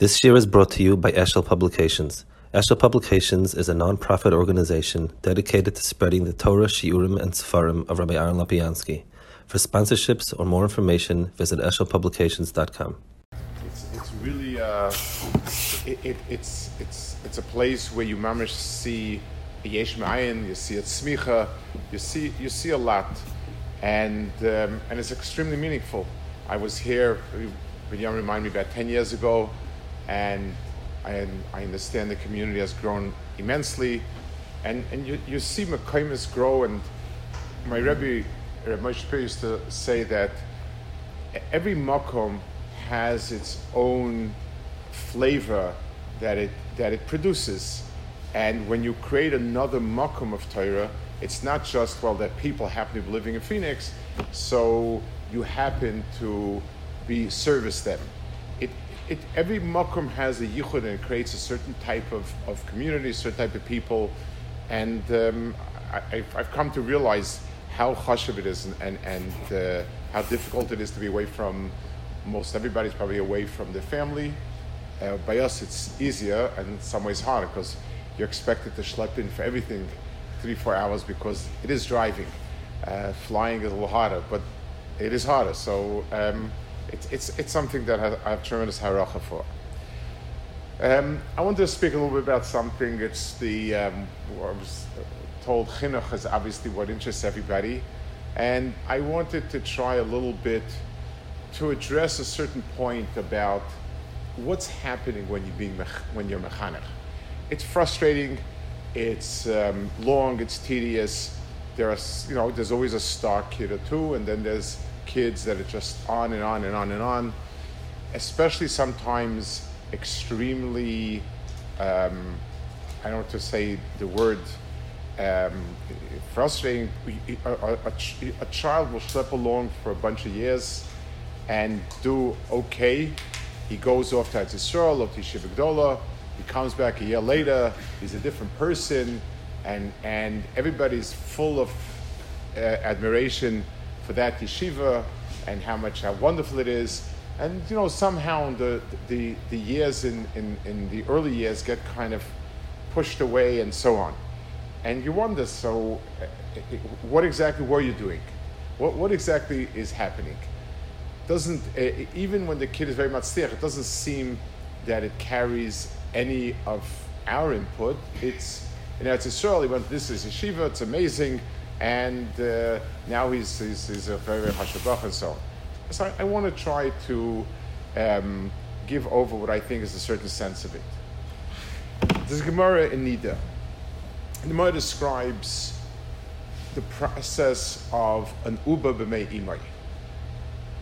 This year is brought to you by Eshel Publications. Eshel Publications is a non-profit organization dedicated to spreading the Torah, Shiurim, and Sefarim of Rabbi Aaron Lopiansky. For sponsorships or more information, visit eshelpublications.com. It's, it's really uh, it, it, it's it's it's a place where you mamish see a yesh ma'ayin, you see a tzmicha, you see you see a lot, and um, and it's extremely meaningful. I was here. Binyamin reminded me about ten years ago, and I, I understand the community has grown immensely, and and you, you see Mekaimis grow. And my Rebbe Reb Moshe used to say that every makom has its own flavor that it that it produces. And when you create another makom of Torah, it's not just well that people happen to be living in Phoenix, so you happen to be service them. It, every makom has a yichud and it creates a certain type of, of community, a certain type of people, and um, I, I've, I've come to realize how chashiv it is and, and, and uh, how difficult it is to be away from most everybody's probably away from their family. Uh, by us, it's easier and in some ways harder because you're expected to schlep in for everything three, four hours because it is driving. Uh, flying is a little harder, but it is harder. So um, it's, it's, it's something that I have tremendous haracha for. Um, I want to speak a little bit about something. It's the, um, I was told chinuch is obviously what interests everybody. And I wanted to try a little bit to address a certain point about what's happening when you're being when you're mechanech. It's frustrating. It's um, long. It's tedious. There are you know there's always a star kid or two, and then there's kids that are just on and on and on and on. Especially sometimes extremely. Um, I don't want to say the word um, frustrating. A, a, a, child will slip along for a bunch of years and do okay. He goes off to Yisrael or to Yeshiva Gdola. He comes back a year later. He's a different person, and and everybody's full of uh, admiration for that yeshiva and how much how wonderful it is. And you know somehow the the the years in in, in the early years get kind of pushed away and so on. And you wonder, so uh, what exactly were you doing? What, what exactly is happening? Doesn't, uh, even when the kid is very much sick, it doesn't seem that it carries any of our input. It's, you know, it's Israel, he went, this is yeshiva, it's amazing, and uh, now he's, he's, he's a very, very hashabach and so on. So I, I want to try to um, give over what I think is a certain sense of it. There's Gemara in Nida. The Gemara describes the process of an uba b'mei imay.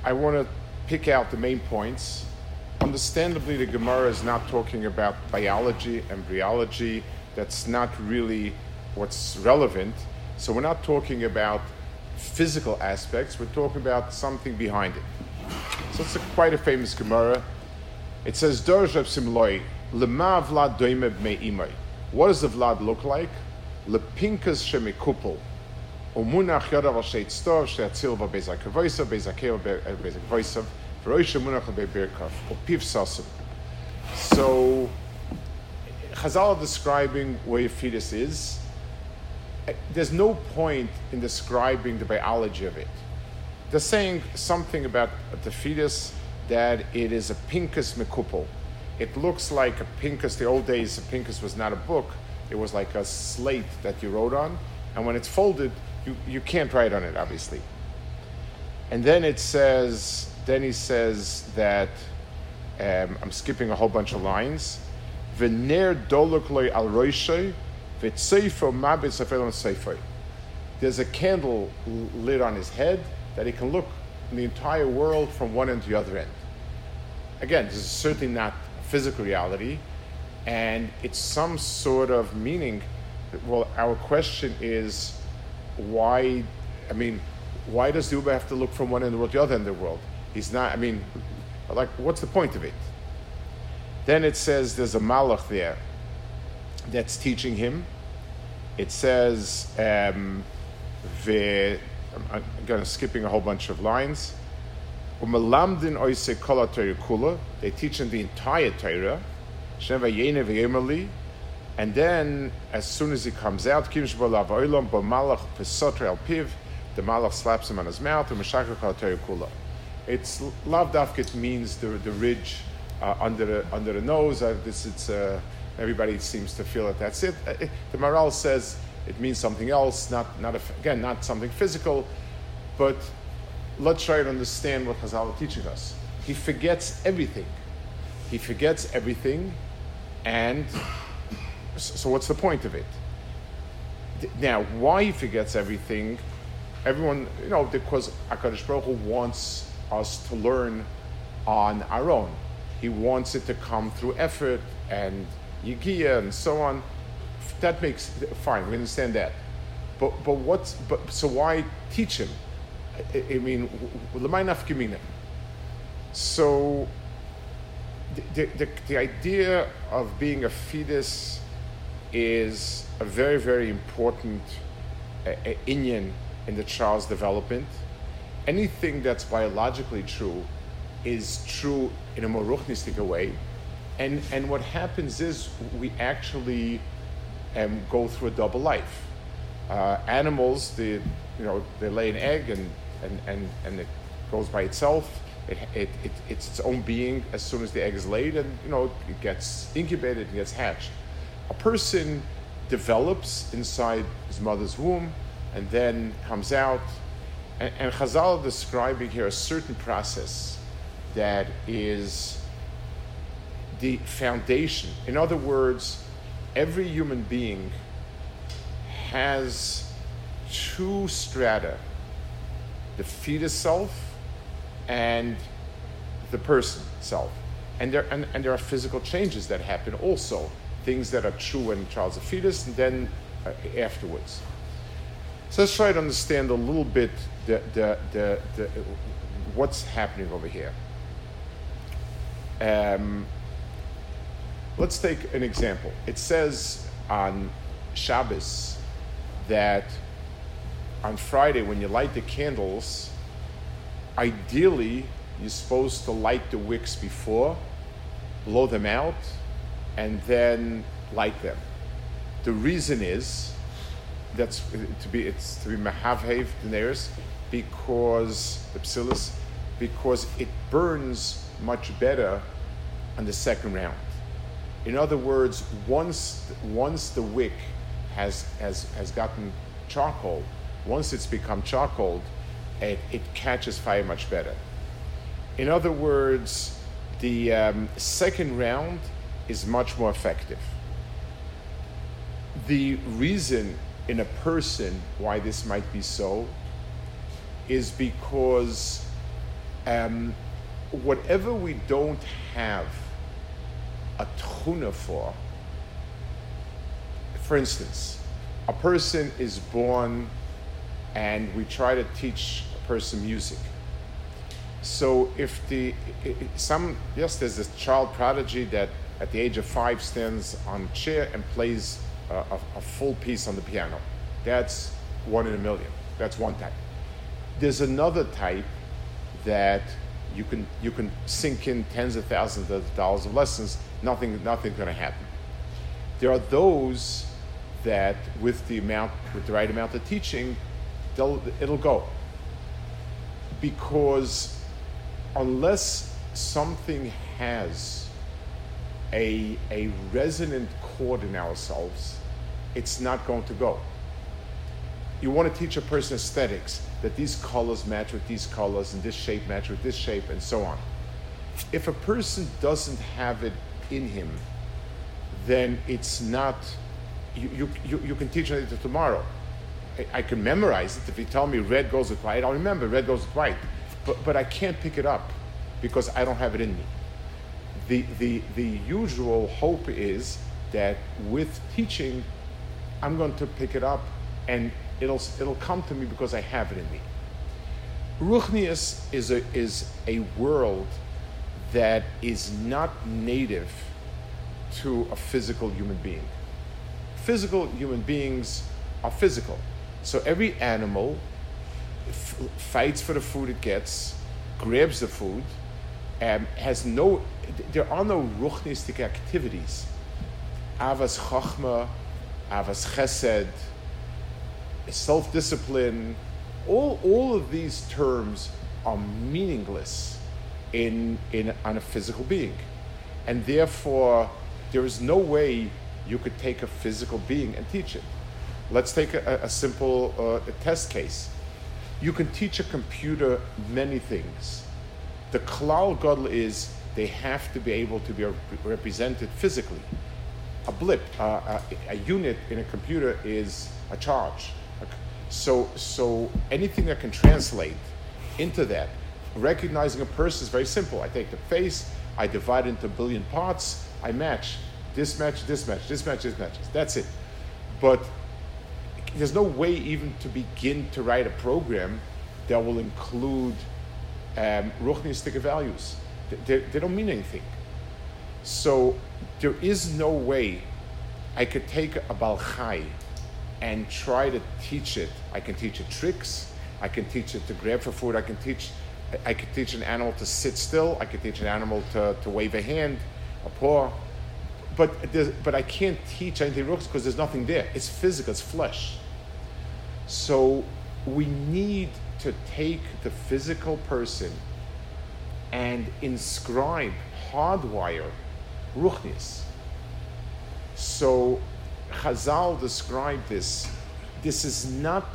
I want to pick out the main points. Understandably, the Gemara is not talking about biology, embryology. That's not really what's relevant. So we're not talking about physical aspects, we're talking about something behind it. So it's a, quite a famous Gemara. It says, Dorjav Simloi, Lema Vlad Doimeb Me'imai. What does the Vlad look like? Lepinkas Shemikupol. Umunach Yodav Sheit Stor, Shatzilva eh, Bezak Voisav, Bezakeo Bezak Voisav, Veroisha Munach Bebirkov, or Piv Sasim. So Chazal are describing where your fetus is there's no point in describing the biology of it. They're saying something about the fetus that it is a pincus mekupel. It looks like a pincus. The old days, a pincus was not a book it was like a slate that you wrote on, and when it's folded, you, you can't write on it, obviously. And then it says, then he says that, um, I'm skipping a whole bunch of lines. Vener dolokloi al There's a candle lit on his head that he can look in the entire world from one end to the other end. Again, this is certainly not physical reality, and it's some sort of meaning. Well, our question is why, I mean, why does the Uber have to look from one end of the world to the other end of the world? He's not, I mean, like, what's the point of it? Then it says there's a malach there that's teaching him. It says, um, I'm, I'm skipping a whole bunch of lines. They teach him the entire Torah. And then, as soon as he comes out. The malach slaps him on his mouth. It's lav dafkit means the the ridge uh, under the under the nose. Uh, this it's uh, everybody seems to feel that that's it. Uh, the Maharal says it means something else. Not not a, again not something physical, but let's try to understand what Chazal is teaching us. He forgets everything. He forgets everything, and so what's the point of it? Now, why he forgets everything? Everyone, you know, because Hakadosh Baruch Hu wants us to learn on our own. He wants it to come through effort and yigia and so on. That makes fine. We understand that. But but what's but so why teach him? I, I mean, l'may So the, the, the idea of being a fetus is a very very important uh, inyan in the child's development. Anything that's biologically true is true in a more ruchnistic way. And, and what happens is we actually um, go through a double life. Uh, animals, they, you know, they lay an egg and, and, and, and it goes by itself. It, it, it, it's its own being as soon as the egg is laid and, you know, it gets incubated and gets hatched. A person develops inside his mother's womb and then comes out. And, and Chazal describing here a certain process that is the foundation. In other words, every human being has two strata the fetus self and the person self. And there, and, and there are physical changes that happen also, things that are true when child's a fetus and then uh, afterwards. So let's try to understand a little bit the, the, the, the, what's happening over here. Um, let's take an example. It says on Shabbos that on Friday, when you light the candles, ideally you're supposed to light the wicks before, blow them out, and then light them. The reason is that's to be it's to be mahavhev the because the psilis because it burns much better on the second round. In other words, once once the wick has has has gotten charcoal, once it's become charcoal, it, it catches fire much better. In other words, the um, second round is much more effective. The reason in a person why this might be so is because um, whatever we don't have a tuna for, for instance, a person is born and we try to teach a person music. So if the some yes, there's this child prodigy that at the age of five stands on a chair and plays a, a, a full piece on the piano. That's one in a million. That's one type. There's another type that you can you can sink in tens of thousands of dollars of lessons. Nothing nothing's going to happen. There are those that with the amount with the right amount of teaching, it'll go. Because unless something has a, a resonant chord in ourselves, it's not going to go. You want to teach a person aesthetics, that these colors match with these colors and this shape match with this shape and so on. If a person doesn't have it in him, then it's not, you, you, you can teach it to tomorrow. I, I can memorize it. If you tell me red goes with white, I'll remember red goes with white. But, but I can't pick it up because I don't have it in me. The, the, the usual hope is that with teaching, I'm going to pick it up and it'll, it'll come to me because I have it in me. Ruchnius is a, is a world that is not native to a physical human being. Physical human beings are physical. So every animal f- fights for the food it gets, grabs the food, um, has no, there are no ruchnistic activities. Avas chachma, avas chesed, self-discipline, all, all of these terms are meaningless in, in, on a physical being. And therefore, there is no way you could take a physical being and teach it. Let's take a, a simple uh, a test case. You can teach a computer many things. The klal gadol is they have to be able to be represented physically. A blip, uh, a, a, unit in a computer is a charge. So, so anything that can translate into that, recognizing a person is very simple. I take the face, I divide it into a billion parts, I match this match, this match, this match, this match. That's it. But there's no way even to begin to write a program that will include um, ruchnistic values. They, they don't mean anything. So there is no way I could take a balchai and try to teach it. I can teach it tricks. I can teach it to grab for food. I can teach. I can teach an animal to sit still. I can teach an animal to, to wave a hand, a paw. But but I can't teach anything ruchs because there's nothing there. It's physical. It's flesh. So we need to take the physical person and inscribe, hardwire ruchnis. So Chazal described this. This is not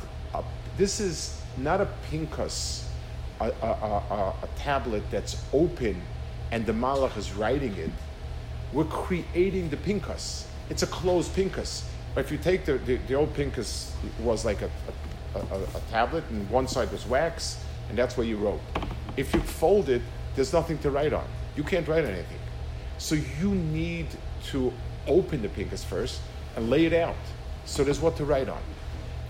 this is not a pinkus, a, a, a, a tablet that's open and the malach is writing it. We're creating the pinkus. It's a closed pinkus. If you take the, the, the old pinkus was like a, a, a, tablet and one side was wax and that's where you wrote. If you fold it, there's nothing to write on. You can't write anything. So you need to open the pinkus first and lay it out. So there's what to write on.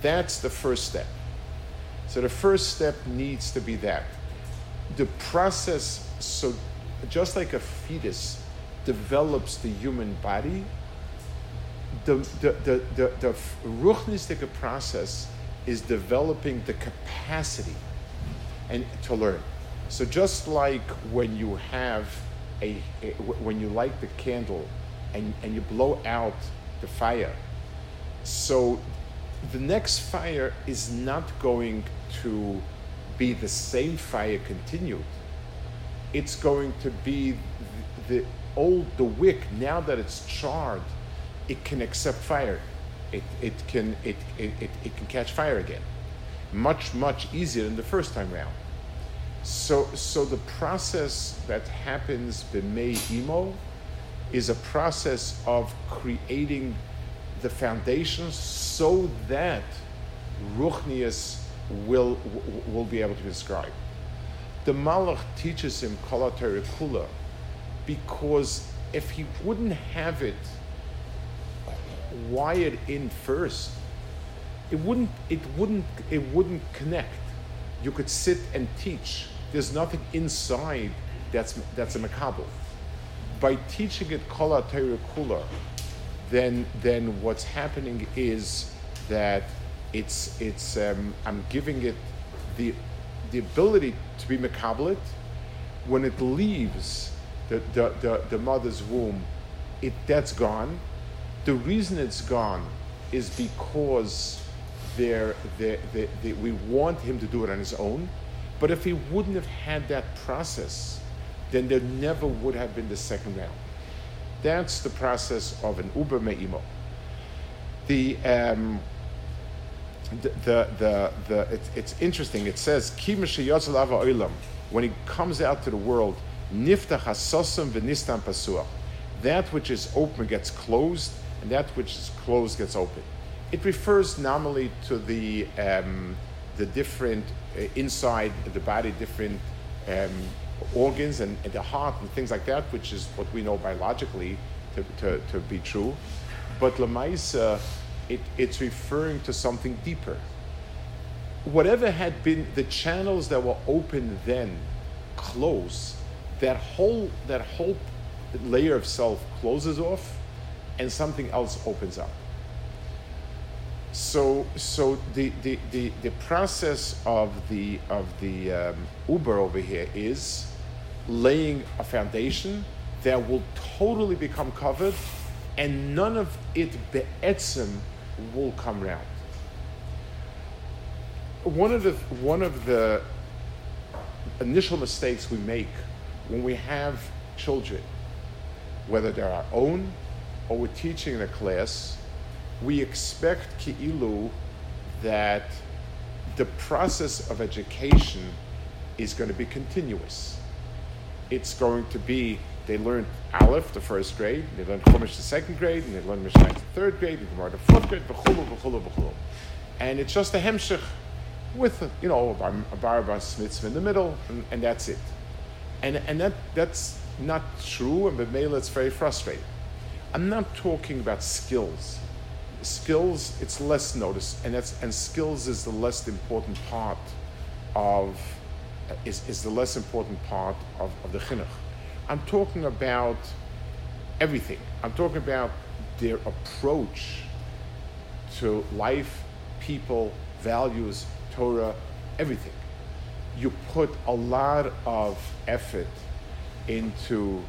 That's the first step. So the first step needs to be that. The process, so just like a fetus develops the human body, the, the, the, the, the ruchnistic process is developing the capacity and to learn. So just like when you have a, a when you light the candle and, and you blow out the fire. So the next fire is not going to be the same fire continued. It's going to be the, the old, the wick, now that it's charred, it can accept fire. It, it, can, it, it, it, it can catch fire again. Much, much easier than the first time round. So, so the process that happens b'mei imo is a process of creating the foundations so that Ruchnius will, will be able to be described. The Malach teaches him Kala because if he wouldn't have it wired in first, it wouldn't, it wouldn't, it wouldn't connect. You could sit and teach. There's nothing inside that's, that's a makabel by teaching it kala then then what's happening is that it's it's um, I'm giving it the the ability to be makablit when it leaves the, the, the, the mother's womb, it that's gone. The reason it's gone is because they're, we want him to do it on his own. But if he wouldn't have had that process, then there never would have been the second round. That's the process of an uber me'imo. The, um, the, the, the, it's, interesting. It says, when he comes out to the world. That which is open gets closed, and that which is closed gets open. It refers nominally to the, um, the different, uh, inside the body, different um, organs and, and, the heart and things like that, which is what we know biologically to, to, to be true. But Lamaisa, it, it's referring to something deeper. Whatever had been the channels that were open then close, that whole, that whole layer of self closes off and something else opens up. So, so the, the, the, the process of the, of the um, Uber over here is laying a foundation that will totally become covered and none of it be'etzim will come round. One of the, one of the initial mistakes we make when we have children, whether they're our own or we're teaching in a class, we expect ki'ilu that the process of education is going to be continuous. It's going to be they learn Aleph the first grade, they learn Chumash the second grade, and they learn Mishnah the third grade, and Gemara the fourth grade, v'chulu, v'chulu, v'chulu. And it's just a hemshich with, you know, a bar bar mitzvah in the middle, and, and, that's it. And, and that, that's not true, and B'meila it's very frustrating. I'm not talking about skills. Skills, it's less noticed, and that's and skills is the less important part of is, is the less important part of, of the chinuch. I'm talking about everything. I'm talking about their approach to life, people, values, Torah, everything. You put a lot of effort into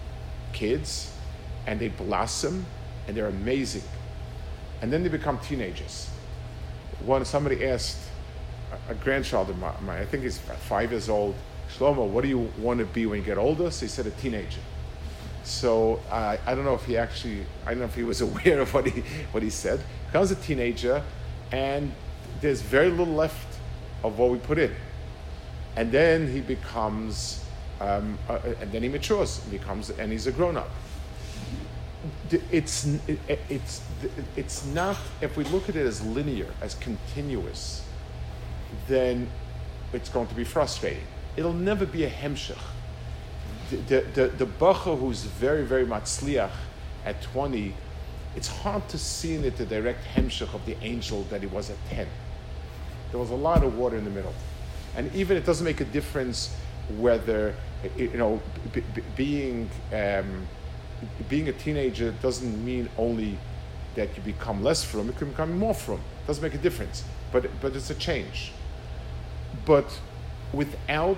kids and they blossom and they're amazing. And then they become teenagers. One somebody asked a grandchild of mine, I think he's five years old, Shlomo, what do you want to be when you get older? So he said, a teenager. So uh, I don't know if he actually, I don't know if he was aware of what he, what he said. Becomes a teenager, and there's very little left of what we put in. And then he becomes, um, uh, uh and then he matures, and becomes, and he's a grown up. It's, it's, it's not, if we look at it as linear, as continuous, then it's going to be frustrating it'll never be a hemshech. The, the, the, bacher who's very, very matzliach at 20, it's hard to see in it the direct hemshech of the angel that he was at 10. There was a lot of water in the middle. And even it doesn't make a difference whether, you know, b- b- being, um, being a teenager doesn't mean only that you become less from, it can become more from. It doesn't make a difference. But, but it's a change. But without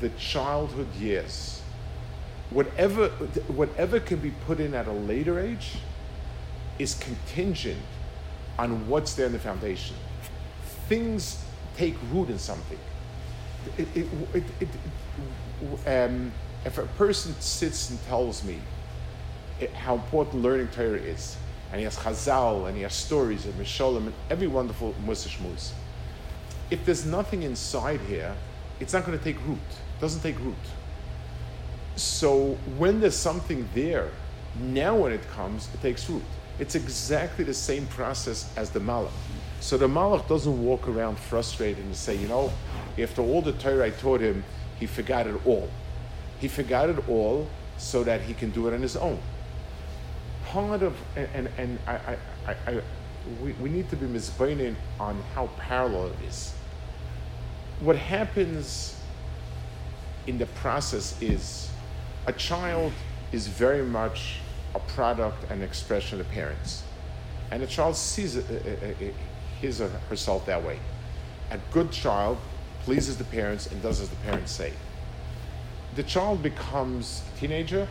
the childhood years, whatever, whatever can be put in at a later age is contingent on what's there in the foundation. Things take root in something. It, it, it, um, if a person sits and tells me how important learning Torah is, and he has Chazal, and he has stories, and Mishalim, and every wonderful Musa Shmuz, if there's nothing inside here, it's not going to take root. It doesn't take root. So when there's something there, now when it comes, it takes root. It's exactly the same process as the malach. So the malach doesn't walk around frustrated and say, you know, after all the Torah I taught him, he forgot it all. He forgot it all so that he can do it on his own. Part of, and, and, and I, I, I, I we, we need to be misbeinin on how parallel it is what happens in the process is a child is very much a product and expression of the parents. And the child sees his or herself that way. A good child pleases the parents and does as the parents say. The child becomes a teenager,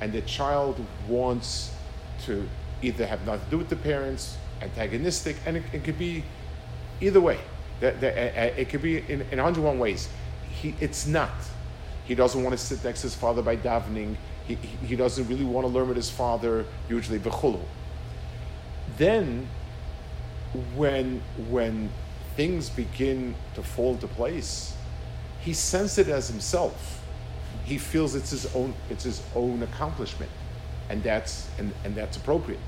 and the child wants to either have nothing to do with the parents, antagonistic, and it, it could be either way. That, that, it could be in, in 101 ways. He, it's not. He doesn't want to sit next to his father by davening. He, he, doesn't really want to learn with his father, usually v'chulu. Then, when, when things begin to fall into place, he senses it as himself. He feels it's his own, it's his own accomplishment. And that's, and, and that's appropriate.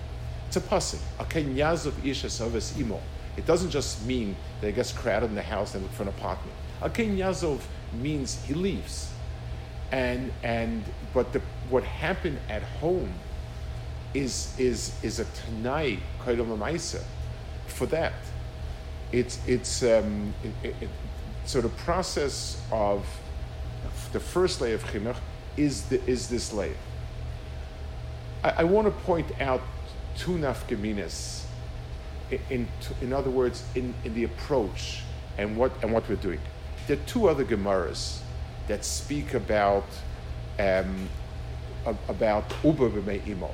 It's a pasuk. Aken yazov isha service imo. It doesn't just mean that he gets crowded in the house and look for an apartment. Akin Yazov means he leaves. And and but the, what happened at home is is is a tanai koidom for that. It's it's um, it, it, so the process of the first layer of chinuch is the, is this layer. I, I want to point out two nafkaminas in, in, other words, in, in the approach and what, and what we're doing. There are two other Gemaras that speak about um, about uber imo.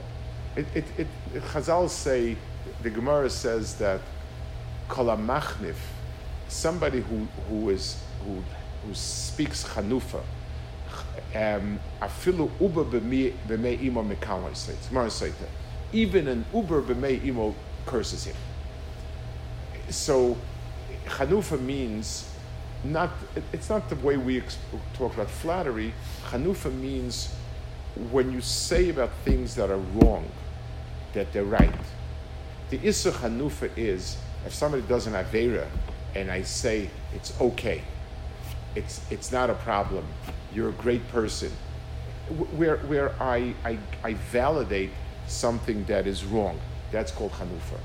It, it, it, Chazal say, the Gemara says that kolamachnif, somebody who, who, is, who, who speaks chanufa, um, afilu uber b'mei imo mekalmai says, even an uber b'mei imo curses him. So, chanufa means not, it's not the way we talk about flattery. Chanufa means when you say about things that are wrong, that they're right. The Issa Chanufa is if somebody does an Avera and I say it's okay, it's, it's not a problem, you're a great person, where, where I, I, I validate something that is wrong. That's called Chanufa.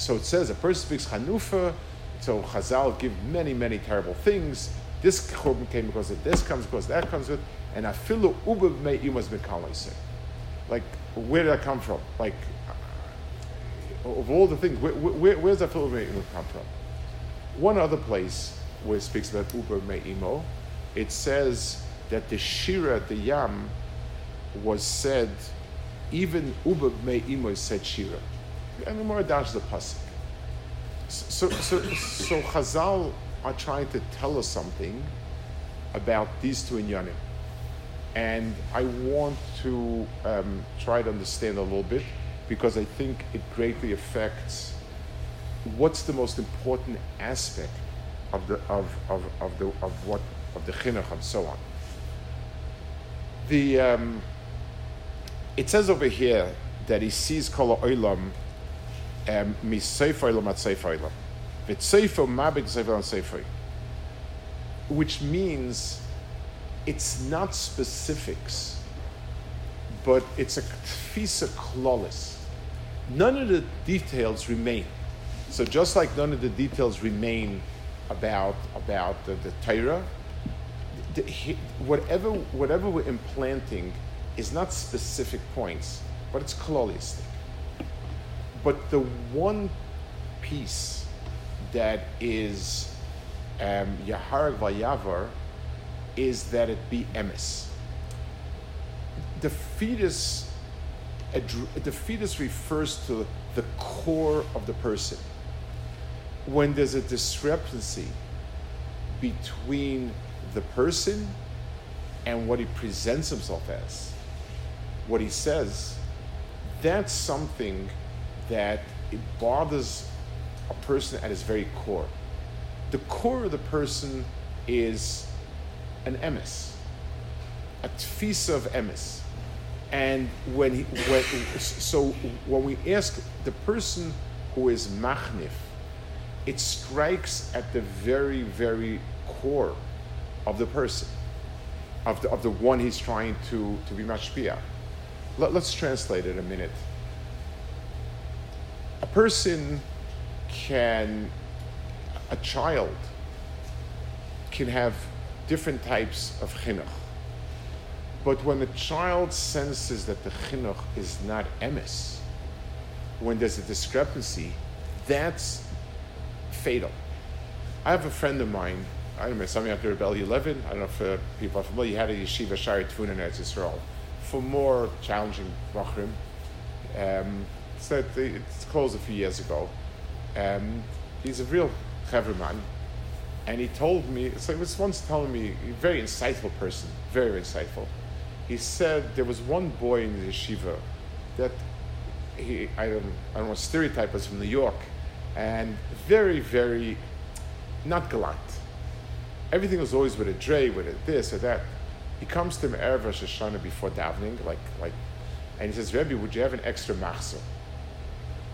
So it says a person speaks Chanufa, so Chazal give many, many terrible things. This korban came because of this comes because that comes with, and afilu ubav me imas say. Like, where did that come from? Like, uh, of all the things, where, where, that afilu me come from? One other place where it speaks about uber me imo, it says that the shira, the yam, was said, even uber me imo said shira. And the more dash the pasuk. So, so, so Chazal are trying to tell us something about these two inyanim. And I want to um, try to understand a little bit because I think it greatly affects what's the most important aspect of the of, of, of the of what of the chinuch and so on. The um, it says over here that he sees kol um, which means it's not specifics, but it's a tfisa klolis. None of the details remain. So just like none of the details remain about about the, the Torah, the, whatever whatever we're implanting is not specific points, but it's klolistic. But the one piece that is um, Yaharag Vayavar is that it be emes. The fetus, the fetus refers to the core of the person. When there's a discrepancy between the person and what he presents himself as, what he says, that's something that it bothers a person at his very core. The core of the person is an emes, a tfisa of emes. And when he, when, so when we ask the person who is machnif, it strikes at the very, very core of the person, of the, of the one he's trying to, to be mashpia. Let, let's translate it a minute a person can, a child can have different types of chinuch. But when a child senses that the chinuch is not emes, when there's a discrepancy, that's fatal. I have a friend of mine, I don't know, something after Rebel 11, I don't know if uh, people are familiar, he had a yeshiva Shari Tfun in Eretz Yisrael for more challenging Bachrim. Um, so it's closed a few years ago. Um, he's a real clever man. And he told me, so he was once telling me, a very insightful person, very insightful. He said there was one boy in the yeshiva that he, I don't, I don't want to stereotype, was from New York, and very, very not gallant. Everything was always with a dre, with a this or that. He comes to me Erev Rosh Hashanah before davening, like, like, and he says, Rebbe, would you have an extra machzor?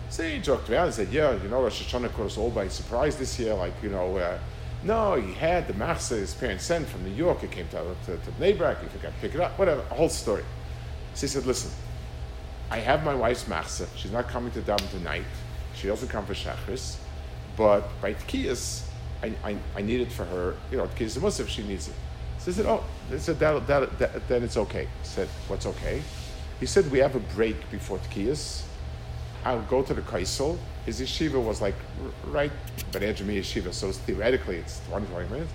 So he joked around and said, yeah, you know, Rosh Hashanah caught us all by surprise this year. Like, you know, uh, no, he had the machzor his parents sent from New York. It came to, to, to Bnei Brak. He forgot to pick it up. Whatever, a whole story. So he said, listen, I have my wife's machzor. She's not coming to davening tonight. She doesn't come for Shachris. But by Tkiyas, I, I, I need it for her. You know, Tkiyas Musaf, she needs it. So he said, oh, he said, that, that, that, then it's okay. I said, what's okay? He said, we have a break before Tkiyas I'll go to the Kaisel. His yeshiva was like right the edge of my yeshiva, so theoretically it's 20, 20 minutes.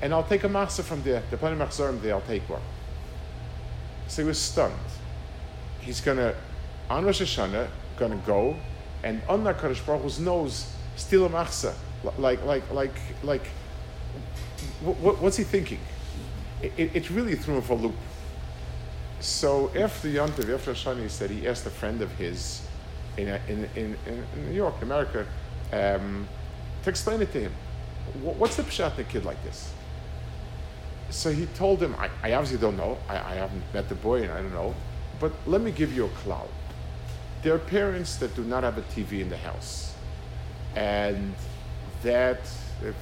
And I'll take a masa from there. The plenty machzorim there, I'll take one. So he was stunned. He's gonna, on Rosh Hashanah, gonna go and on that Kadosh Baruch Hu's nose, steal a machzor. Like, like, like, like, what, what's he thinking? It, it, really threw him for a loop. So after Yontiv, after Hashanah, he said he asked a friend of his in, in, in, in New York, America, um, to explain it to him. What's the pshat in a kid like this? So he told him, I, I obviously don't know. I, I, haven't met the boy and I don't know. But let me give you a cloud. There are parents that do not have a TV in the house. And that,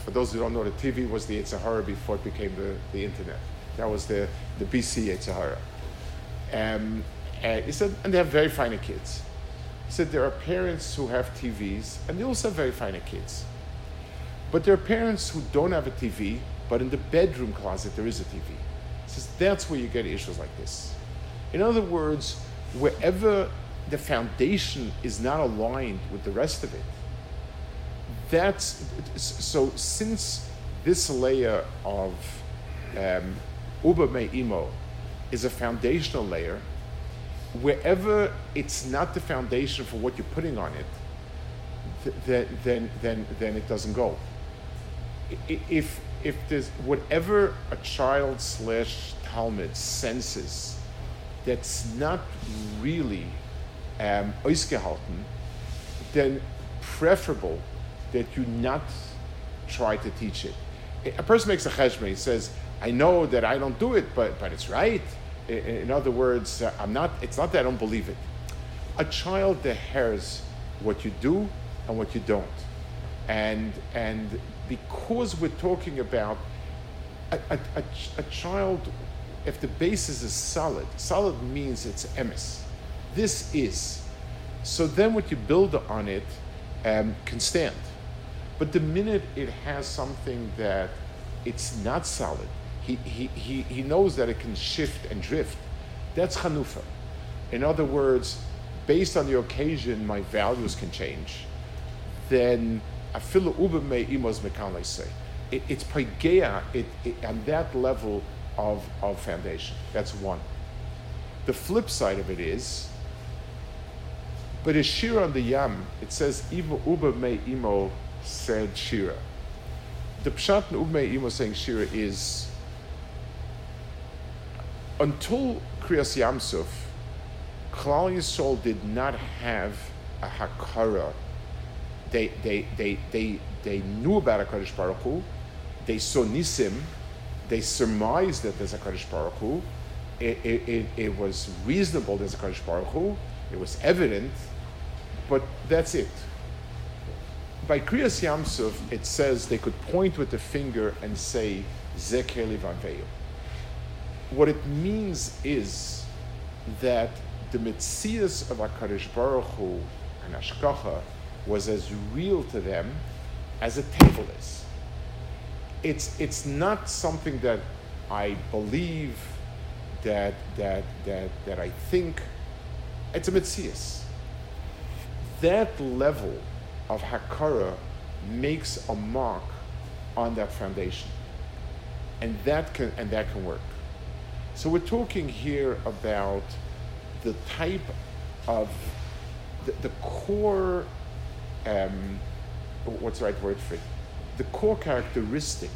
for those who don't know, the TV was the Sahara before it became the, the internet. That was the, the BC Sahara. Um, and he said, and they have very fine kids. He said there are parents who have TVs, and they also have very fine kids. But there are parents who don't have a TV, but in the bedroom closet there is a TV. He says that's where you get issues like this. In other words, wherever the foundation is not aligned with the rest of it, that's so since this layer of um, Uber Imo is a foundational layer. Wherever it's not the foundation for what you're putting on it, th- then, then, then it doesn't go. If, if there's whatever a child slash Talmud senses that's not really um, then preferable that you not try to teach it. A person makes a cheshbon, he says, I know that I don't do it, but, but it's right. In other words, uh, I'm not, it's not that I don't believe it. A child hears what you do and what you don't. And, and because we're talking about a, a, a, a child, if the basis is solid, solid means it's emes. This is. So then what you build on it um, can stand. But the minute it has something that it's not solid, he, he, he, he knows that it can shift and drift. That's chanufa. In other words, based on the occasion, my values can change. Then afilu uba me imos mekan say. It's paigeya it, it, on that level of, of foundation. That's one. The flip side of it is, but a shira on the yam, it says uba me imo said shira. The pshat in uba me imo saying shira is until Kriyas Yamsuf, Klal Yisrael did not have a Hakara. They, they, they, they, they knew about a Baruch Hu. They saw Nisim. They surmised that there's a Kadosh Baruch Hu. It, it, it, it was reasonable there's a Kadosh Baruch Hu. It was evident. But that's it. By Kriyas Yamsuf, it says they could point with the finger and say, Zekeli Vanveyu what it means is that the Metzias of HaKadosh Baruch Hu and Hashgacha was as real to them as a table is. It's, it's not something that I believe, that, that, that, that I think. It's a Metzias. That level of Hakara makes a mark on that foundation. And that can, and that can work. So we're talking here about the type of the, the core. Um, what's the right word for it? The core characteristic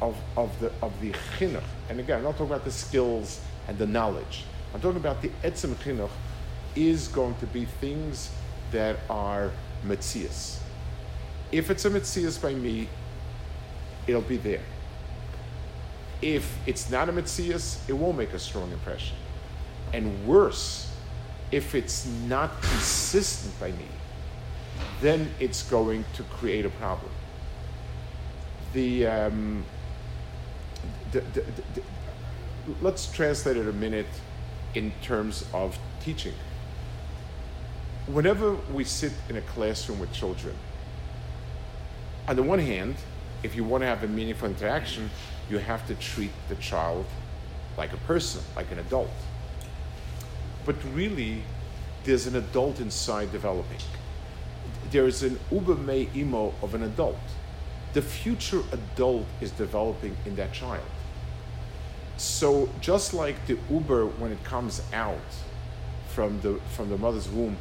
of, of the of the chinuch. And again, I'm not talking about the skills and the knowledge. I'm talking about the etzem chinuch is going to be things that are metzias. If it's a metzias by me, it'll be there if it's not a Metzias, it won't make a strong impression. And worse, if it's not consistent by me, then it's going to create a problem. The, um, the, the, the, let's translate it a minute in terms of teaching. Whenever we sit in a classroom with children, on the one hand, if you want to have a meaningful interaction, you have to treat the child like a person, like an adult. But really, there's an adult inside developing. There is an uber me imo of an adult. The future adult is developing in that child. So just like the uber when it comes out from the from the mother's womb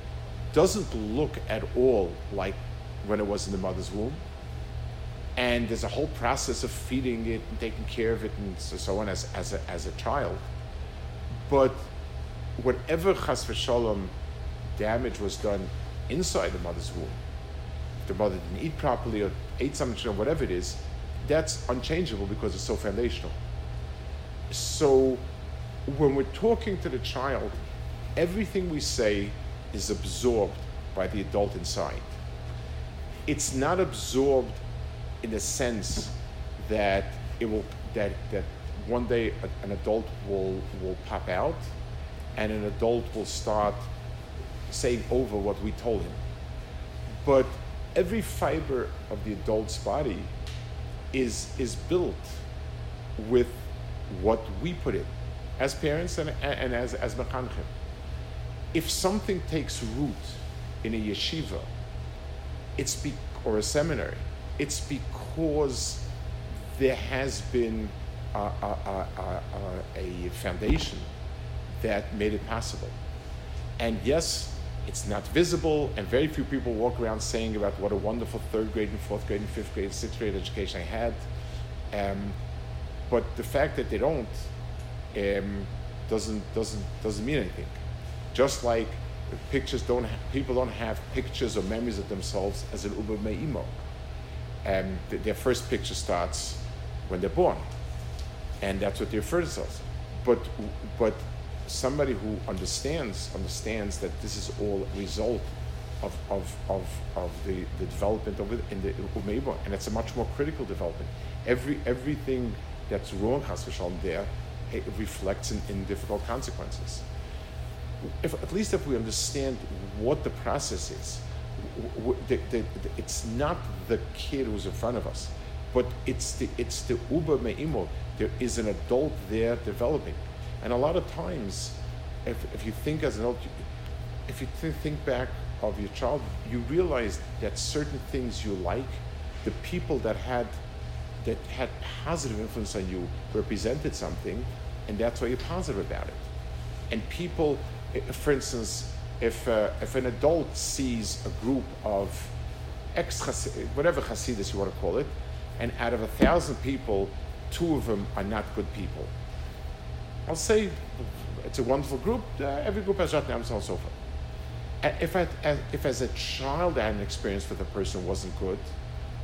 doesn't look at all like when it was in the mother's womb. And there's a whole process of feeding it and taking care of it and so on as, as, a, as a child. But whatever chas v'shalom damage was done inside the mother's womb, if the mother didn't eat properly or ate something or whatever it is, that's unchangeable because it's so foundational. So when we're talking to the child, everything we say is absorbed by the adult inside. It's not absorbed in the sense that it will that that one day an adult will will pop out and an adult will start saying over what we told him. But every fiber of the adult's body is is built with what we put in as parents and, and as as mechanchim. If something takes root in a yeshiva, it's be, or a seminary, it's because there has been a, a, a, a, foundation that made it possible. And yes, it's not visible, and very few people walk around saying about what a wonderful third grade and fourth grade and fifth grade and sixth grade education I had. Um, but the fact that they don't um, doesn't doesn't doesn't mean anything. Just like pictures don't people don't have pictures or memories of themselves as an uber me'imo. And th- their first picture starts when they're born, and that's what they refer to themselves. But but somebody who understands understands that this is all a result of, of, of, of the, the development of it in the Umeiba, and it's a much more critical development. Every everything that's wrong, has Chas there, it reflects in, in difficult consequences. If, at least if we understand what the process is, the, the, it's not the kid who's in front of us, but it's the it's the uber me'imo. There is an adult there developing, and a lot of times, if, if you think as an adult, if you think back of your child, you realize that certain things you like, the people that had that had positive influence on you represented something, and that's why you're positive about it. And people, for instance, if, uh, if an adult sees a group of ex whatever Hasidus you want to call it, and out of a thousand people, two of them are not good people. I'll say it's a wonderful group. Uh, every group has Ratnam and so forth. If, I, if as a child I had an experience with a person wasn't good,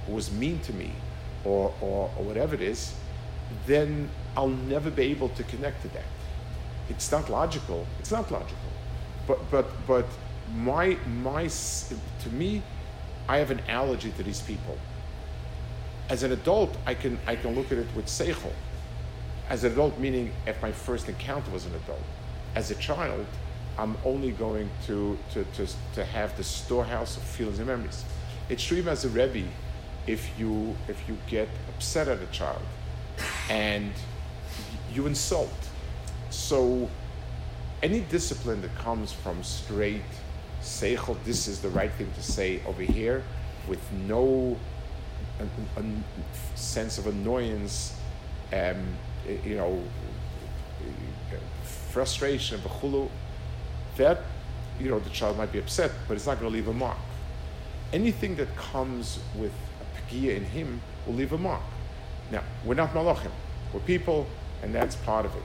who was mean to me, or, or, or whatever it is, then I'll never be able to connect to that. It's not logical. It's not logical. But, but, but my, my, to me, I have an allergy to these people. As an adult, I can, I can look at it with seichel. As an adult, meaning if my first encounter was an adult. As a child, I'm only going to, to, to, to have the storehouse of feelings and memories. It's true as a Rebbe, if you if you get upset at a child and you insult. So any discipline that comes from straight seichel, this is the right thing to say over here, with no a, a sense of annoyance, um, you know, frustration, of that you know the child might be upset, but it's not going to leave a mark. Anything that comes with a pagia in him will leave a mark. Now, we're not malachim. We're people, and that's part of it.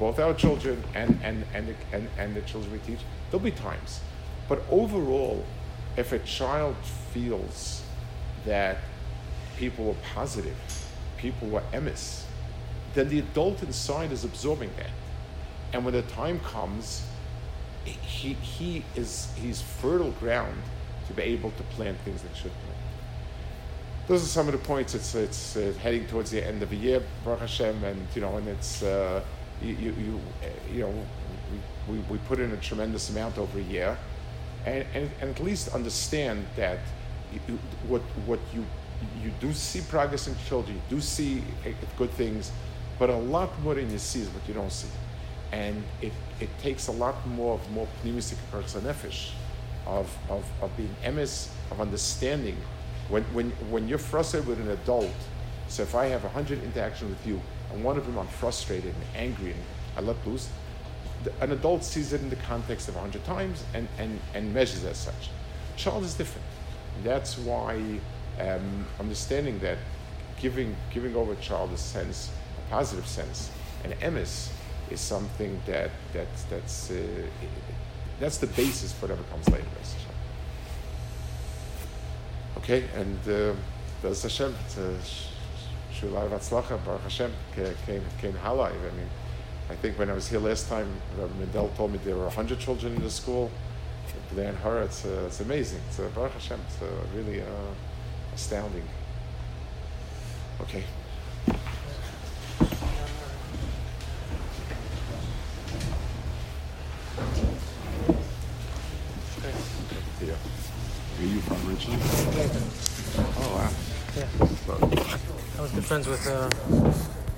Both our children and, and, and, the, and, and the children we teach, there'll be times. But overall, if a child feels that people were positive, people were emes, then the adult inside is absorbing that. And when the time comes, he, he is he's fertile ground to be able to plant things that should plant those are some of the points. It's it's uh, heading towards the end of the year, Baruch Hashem, and you know, and it's uh, you, you, you eh, you know we, we put in a tremendous amount over a year, and and, and at least understand that you, what what you you do see progress in children, you do see eh, good things, but a lot more than you see is what you don't see. and it, it takes a lot more of more pneumistic nefesh, of, of, of being emes, of understanding. When, when, when you're frustrated with an adult, so if I have 100 interactions with you, and one of them I'm frustrated and angry and I let loose, the, an adult sees it in the context of 100 times and, and, and measures as such. A child is different. That's why um, understanding that giving, giving over a child a sense, a positive sense, an emes, is something that, that that's, uh, that's the basis for whatever comes later. Okay, and uh, that's Hashem. Shulai Vatzlacha, Baruch Hashem, came, came Halai. I mean, I think when I was here last time, Rabbi Mendel told me there were 100 children in the school. There in her, it's, uh, it's amazing. It's uh, Baruch Hashem, it's uh, really uh, astounding. Okay. Yeah. Were you from originally? Oh wow. Yeah. I was good friends with uh,